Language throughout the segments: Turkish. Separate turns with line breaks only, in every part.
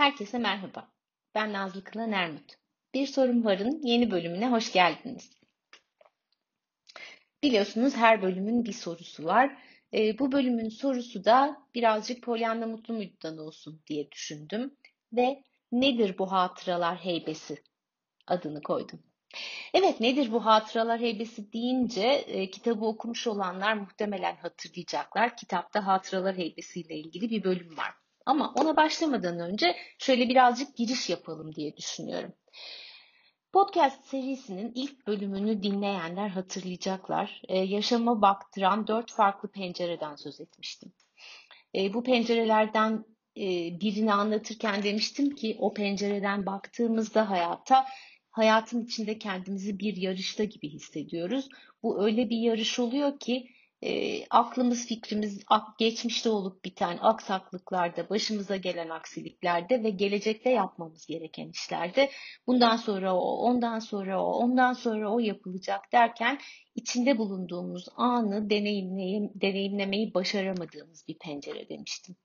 Herkese merhaba. Ben Nazlı Kılan Ermut. Bir Sorum Var'ın yeni bölümüne hoş geldiniz. Biliyorsunuz her bölümün bir sorusu var. E, bu bölümün sorusu da birazcık Pollyanna Mutlu Muydu'dan olsun diye düşündüm. Ve nedir bu hatıralar heybesi adını koydum. Evet nedir bu hatıralar heybesi deyince e, kitabı okumuş olanlar muhtemelen hatırlayacaklar. Kitapta hatıralar heybesiyle ilgili bir bölüm var. Ama ona başlamadan önce şöyle birazcık giriş yapalım diye düşünüyorum. Podcast serisinin ilk bölümünü dinleyenler hatırlayacaklar. Ee, yaşama baktıran dört farklı pencereden söz etmiştim. Ee, bu pencerelerden e, birini anlatırken demiştim ki o pencereden baktığımızda hayata hayatın içinde kendimizi bir yarışta gibi hissediyoruz. Bu öyle bir yarış oluyor ki e, aklımız fikrimiz geçmişte olup biten aksaklıklarda, başımıza gelen aksiliklerde ve gelecekte yapmamız gereken işlerde bundan sonra o, ondan sonra o, ondan sonra o yapılacak derken içinde bulunduğumuz anı deneyimlemeyi başaramadığımız bir pencere demiştim.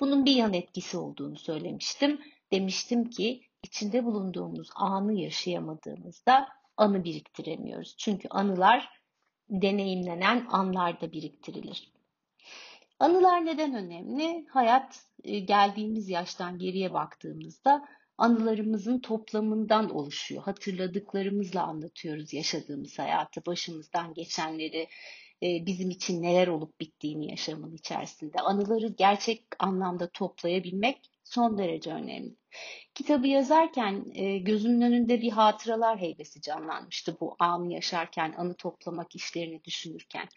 Bunun bir yan etkisi olduğunu söylemiştim. Demiştim ki içinde bulunduğumuz anı yaşayamadığımızda anı biriktiremiyoruz. Çünkü anılar deneyimlenen anlarda biriktirilir. Anılar neden önemli? Hayat e, geldiğimiz yaştan geriye baktığımızda anılarımızın toplamından oluşuyor. Hatırladıklarımızla anlatıyoruz yaşadığımız hayatı, başımızdan geçenleri, e, bizim için neler olup bittiğini yaşamın içerisinde. Anıları gerçek anlamda toplayabilmek son derece önemli. Kitabı yazarken e, gözümün önünde bir hatıralar heybesi canlanmıştı bu anı yaşarken, anı toplamak işlerini düşünürken.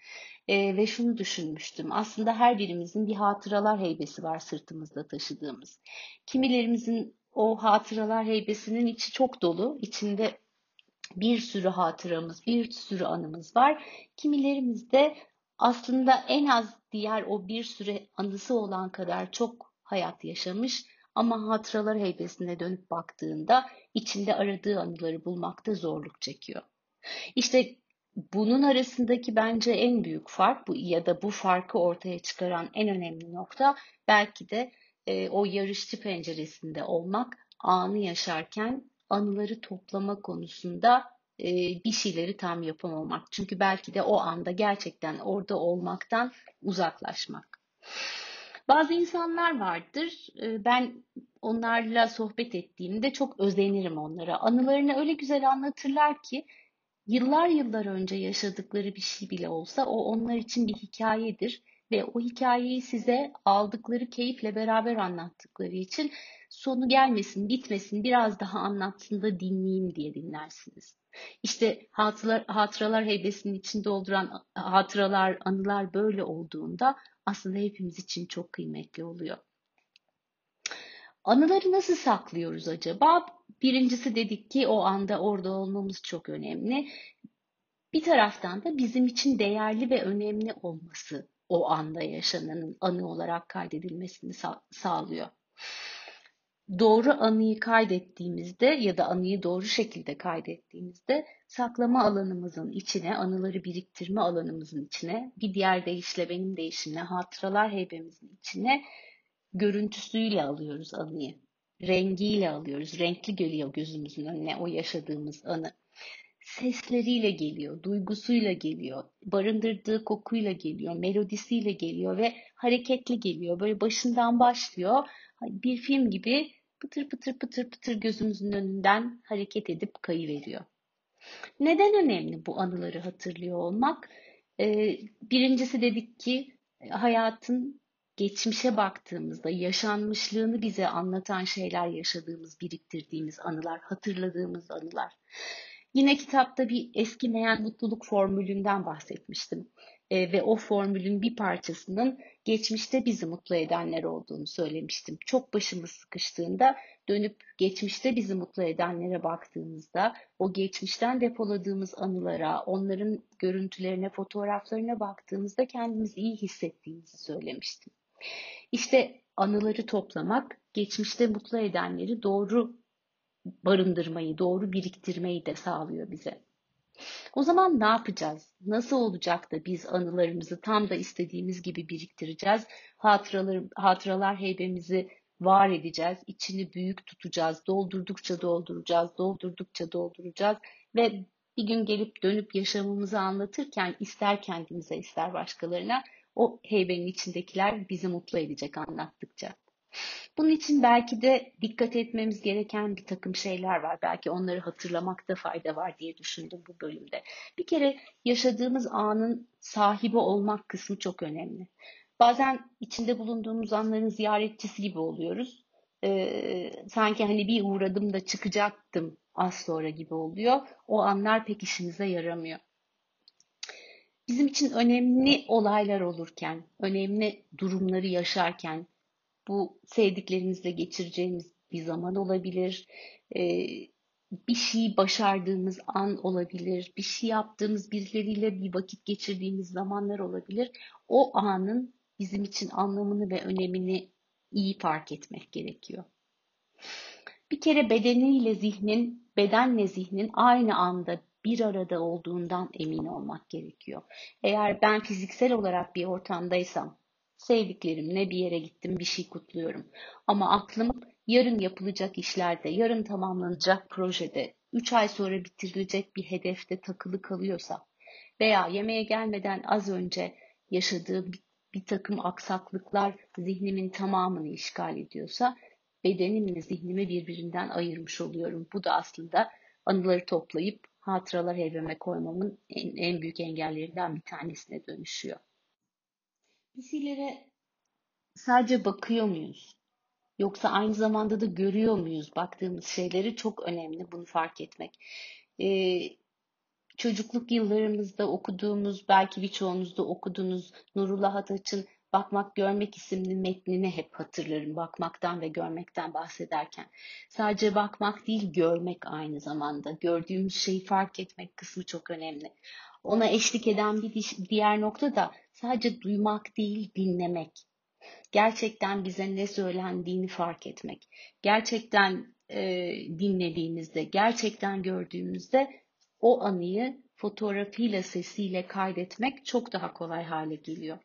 E, ve şunu düşünmüştüm. Aslında her birimizin bir hatıralar heybesi var sırtımızda taşıdığımız. Kimilerimizin o hatıralar heybesinin içi çok dolu. İçinde bir sürü hatıramız, bir sürü anımız var. Kimilerimizde aslında en az diğer o bir sürü anısı olan kadar çok hayat yaşamış ama hatıralar heybesine dönüp baktığında içinde aradığı anıları bulmakta zorluk çekiyor. İşte bunun arasındaki bence en büyük fark bu ya da bu farkı ortaya çıkaran en önemli nokta belki de e, o yarışçı penceresinde olmak, anı yaşarken anıları toplama konusunda e, bir şeyleri tam yapamamak. Çünkü belki de o anda gerçekten orada olmaktan uzaklaşmak. Bazı insanlar vardır. E, ben onlarla sohbet ettiğimde çok özenirim onlara. Anılarını öyle güzel anlatırlar ki yıllar yıllar önce yaşadıkları bir şey bile olsa o onlar için bir hikayedir ve o hikayeyi size aldıkları keyifle beraber anlattıkları için sonu gelmesin, bitmesin, biraz daha anlatsın da dinleyeyim diye dinlersiniz. İşte hatıralar, hatıralar heybesinin içinde dolduran hatıralar, anılar böyle olduğunda aslında hepimiz için çok kıymetli oluyor. Anıları nasıl saklıyoruz acaba? Birincisi dedik ki o anda orada olmamız çok önemli. Bir taraftan da bizim için değerli ve önemli olması o anda yaşananın anı olarak kaydedilmesini sa- sağlıyor. Doğru anıyı kaydettiğimizde ya da anıyı doğru şekilde kaydettiğimizde saklama alanımızın içine, anıları biriktirme alanımızın içine, bir diğer deyişle benim deyişimle hatıralar heybemizin içine görüntüsüyle alıyoruz anıyı. Rengiyle alıyoruz. Renkli geliyor gözümüzün önüne o yaşadığımız anı. Sesleriyle geliyor, duygusuyla geliyor, barındırdığı kokuyla geliyor, melodisiyle geliyor ve hareketli geliyor. Böyle başından başlıyor. Bir film gibi pıtır pıtır pıtır pıtır gözümüzün önünden hareket edip kayıveriyor. Neden önemli bu anıları hatırlıyor olmak? Ee, birincisi dedik ki hayatın geçmişe baktığımızda yaşanmışlığını bize anlatan şeyler yaşadığımız, biriktirdiğimiz anılar, hatırladığımız anılar. Yine kitapta bir eskimeyen mutluluk formülünden bahsetmiştim. E, ve o formülün bir parçasının geçmişte bizi mutlu edenler olduğunu söylemiştim. Çok başımız sıkıştığında dönüp geçmişte bizi mutlu edenlere baktığımızda o geçmişten depoladığımız anılara, onların görüntülerine, fotoğraflarına baktığımızda kendimizi iyi hissettiğimizi söylemiştim. İşte anıları toplamak, geçmişte mutlu edenleri doğru barındırmayı, doğru biriktirmeyi de sağlıyor bize. O zaman ne yapacağız? Nasıl olacak da biz anılarımızı tam da istediğimiz gibi biriktireceğiz? Hatıralar, hatıralar heybemizi var edeceğiz. İçini büyük tutacağız. Doldurdukça dolduracağız. Doldurdukça dolduracağız. Ve bir gün gelip dönüp yaşamımızı anlatırken ister kendimize ister başkalarına o heybenin içindekiler bizi mutlu edecek anlattıkça. Bunun için belki de dikkat etmemiz gereken bir takım şeyler var. Belki onları hatırlamakta fayda var diye düşündüm bu bölümde. Bir kere yaşadığımız anın sahibi olmak kısmı çok önemli. Bazen içinde bulunduğumuz anların ziyaretçisi gibi oluyoruz. Ee, sanki hani bir uğradım da çıkacaktım az sonra gibi oluyor. O anlar pek işimize yaramıyor. Bizim için önemli olaylar olurken, önemli durumları yaşarken, bu sevdiklerimizle geçireceğimiz bir zaman olabilir. Ee, bir şey başardığımız an olabilir. Bir şey yaptığımız birileriyle bir vakit geçirdiğimiz zamanlar olabilir. O anın bizim için anlamını ve önemini iyi fark etmek gerekiyor. Bir kere bedeniyle zihnin, bedenle zihnin aynı anda bir arada olduğundan emin olmak gerekiyor. Eğer ben fiziksel olarak bir ortamdaysam, sevdiklerimle bir yere gittim, bir şey kutluyorum. Ama aklım yarın yapılacak işlerde, yarın tamamlanacak projede, 3 ay sonra bitirilecek bir hedefte takılı kalıyorsa veya yemeğe gelmeden az önce yaşadığım bir, bir takım aksaklıklar zihnimin tamamını işgal ediyorsa bedenimle zihnimi birbirinden ayırmış oluyorum. Bu da aslında anıları toplayıp hatıralar evime koymamın en, en büyük engellerinden bir tanesine dönüşüyor. Bir şeylere sadece bakıyor muyuz? Yoksa aynı zamanda da görüyor muyuz? Baktığımız şeyleri çok önemli bunu fark etmek. Ee, çocukluk yıllarımızda okuduğumuz, belki birçoğunuz da okuduğunuz Nurullah Ataç'ın Bakmak Görmek isimli metnini hep hatırlarım bakmaktan ve görmekten bahsederken. Sadece bakmak değil görmek aynı zamanda. Gördüğümüz şeyi fark etmek kısmı çok önemli. Ona eşlik eden bir diğer nokta da sadece duymak değil dinlemek. Gerçekten bize ne söylendiğini fark etmek. Gerçekten e, dinlediğimizde, gerçekten gördüğümüzde o anıyı fotoğrafıyla, sesiyle kaydetmek çok daha kolay hale geliyor.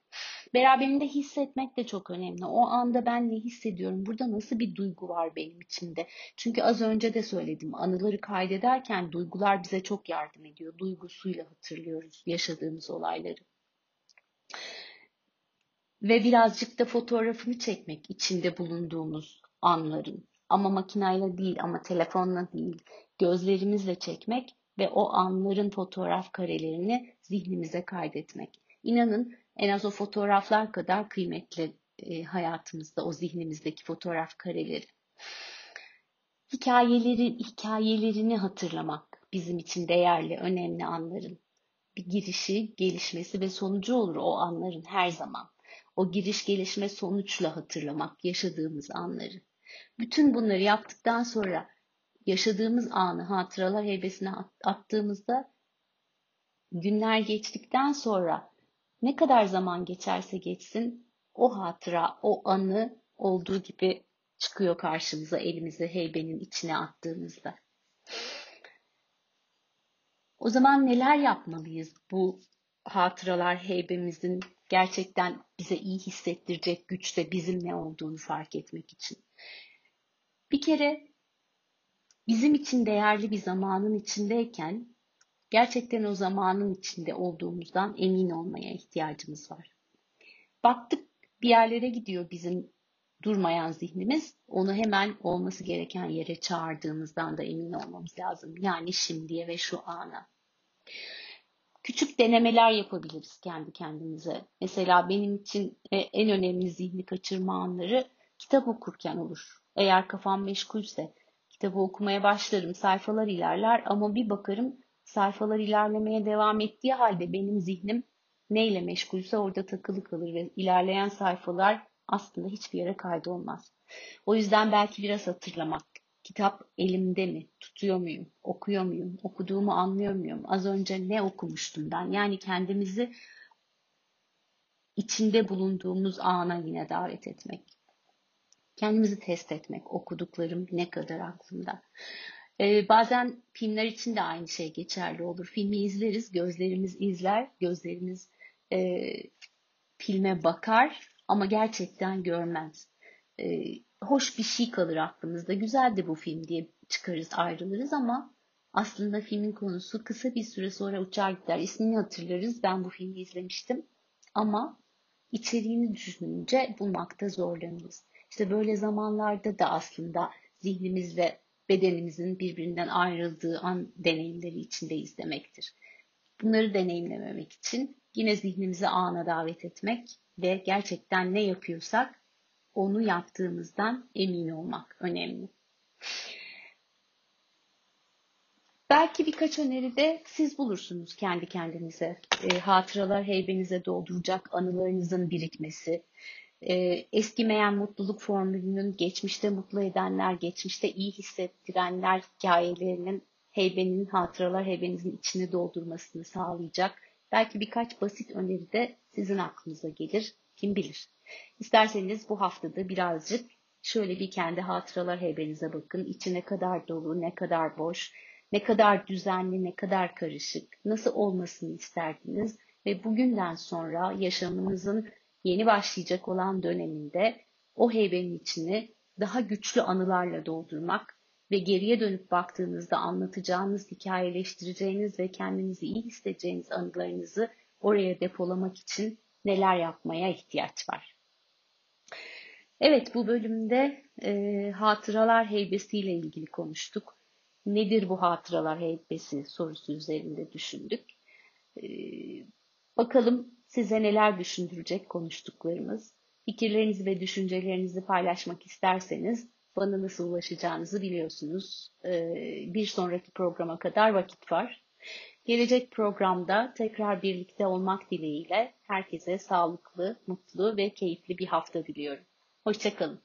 Beraberinde hissetmek de çok önemli. O anda ben ne hissediyorum? Burada nasıl bir duygu var benim içimde? Çünkü az önce de söyledim. Anıları kaydederken duygular bize çok yardım ediyor. Duygusuyla hatırlıyoruz yaşadığımız olayları. Ve birazcık da fotoğrafını çekmek içinde bulunduğumuz anların. Ama makinayla değil ama telefonla değil. Gözlerimizle çekmek ve o anların fotoğraf karelerini zihnimize kaydetmek. İnanın en az o fotoğraflar kadar kıymetli e, hayatımızda o zihnimizdeki fotoğraf kareleri. Hikayeleri, hikayelerini hatırlamak bizim için değerli, önemli anların. Bir girişi, gelişmesi ve sonucu olur o anların her zaman. O giriş, gelişme, sonuçla hatırlamak yaşadığımız anları. Bütün bunları yaptıktan sonra yaşadığımız anı hatıralar heybesine attığımızda günler geçtikten sonra ne kadar zaman geçerse geçsin o hatıra, o anı olduğu gibi çıkıyor karşımıza elimizi heybenin içine attığımızda. O zaman neler yapmalıyız bu hatıralar heybemizin gerçekten bize iyi hissettirecek güçte bizim ne olduğunu fark etmek için? Bir kere bizim için değerli bir zamanın içindeyken gerçekten o zamanın içinde olduğumuzdan emin olmaya ihtiyacımız var. Baktık bir yerlere gidiyor bizim durmayan zihnimiz. Onu hemen olması gereken yere çağırdığımızdan da emin olmamız lazım. Yani şimdiye ve şu ana. Küçük denemeler yapabiliriz kendi kendimize. Mesela benim için e, en önemli zihni kaçırma anları kitap okurken olur. Eğer kafam meşgulse kitabı okumaya başlarım, sayfalar ilerler ama bir bakarım sayfalar ilerlemeye devam ettiği halde benim zihnim neyle meşgulse orada takılı kalır ve ilerleyen sayfalar aslında hiçbir yere kaydolmaz. O yüzden belki biraz hatırlamak. Kitap elimde mi? Tutuyor muyum? Okuyor muyum? Okuduğumu anlıyor muyum? Az önce ne okumuştum ben? Yani kendimizi içinde bulunduğumuz ana yine davet etmek. Kendimizi test etmek. Okuduklarım ne kadar aklımda. Ee, bazen filmler için de aynı şey geçerli olur. Filmi izleriz, gözlerimiz izler, gözlerimiz e, filme bakar ama gerçekten görmez. E, hoş bir şey kalır aklımızda. Güzeldi bu film diye çıkarız ayrılırız ama aslında filmin konusu kısa bir süre sonra uçar gider. İsmini hatırlarız. Ben bu filmi izlemiştim. Ama içeriğini düşününce bulmakta zorlanırız. İşte böyle zamanlarda da aslında zihnimiz ve bedenimizin birbirinden ayrıldığı an deneyimleri içinde izlemektir. Bunları deneyimlememek için yine zihnimizi ana davet etmek ve gerçekten ne yapıyorsak onu yaptığımızdan emin olmak önemli. Belki birkaç öneri de siz bulursunuz kendi kendinize. E, hatıralar heybenize dolduracak anılarınızın birikmesi, e, eskimeyen mutluluk formülünün geçmişte mutlu edenler, geçmişte iyi hissettirenler hikayelerinin heybenin, hatıralar heybenizin içini doldurmasını sağlayacak. Belki birkaç basit öneri de sizin aklınıza gelir. Kim bilir. İsterseniz bu haftada birazcık şöyle bir kendi hatıralar heybenize bakın. İçi ne kadar dolu, ne kadar boş, ne kadar düzenli, ne kadar karışık, nasıl olmasını isterdiniz ve bugünden sonra yaşamınızın yeni başlayacak olan döneminde o heybenin içini daha güçlü anılarla doldurmak ve geriye dönüp baktığınızda anlatacağınız, hikayeleştireceğiniz ve kendinizi iyi hissedeceğiniz anılarınızı oraya depolamak için neler yapmaya ihtiyaç var. Evet bu bölümde e, hatıralar heybesiyle ilgili konuştuk. Nedir bu hatıralar heybesi sorusu üzerinde düşündük. E, bakalım size neler düşündürecek konuştuklarımız. Fikirlerinizi ve düşüncelerinizi paylaşmak isterseniz bana nasıl ulaşacağınızı biliyorsunuz. E, bir sonraki programa kadar vakit var. Gelecek programda tekrar birlikte olmak dileğiyle herkese sağlıklı, mutlu ve keyifli bir hafta diliyorum. Hoşçakalın.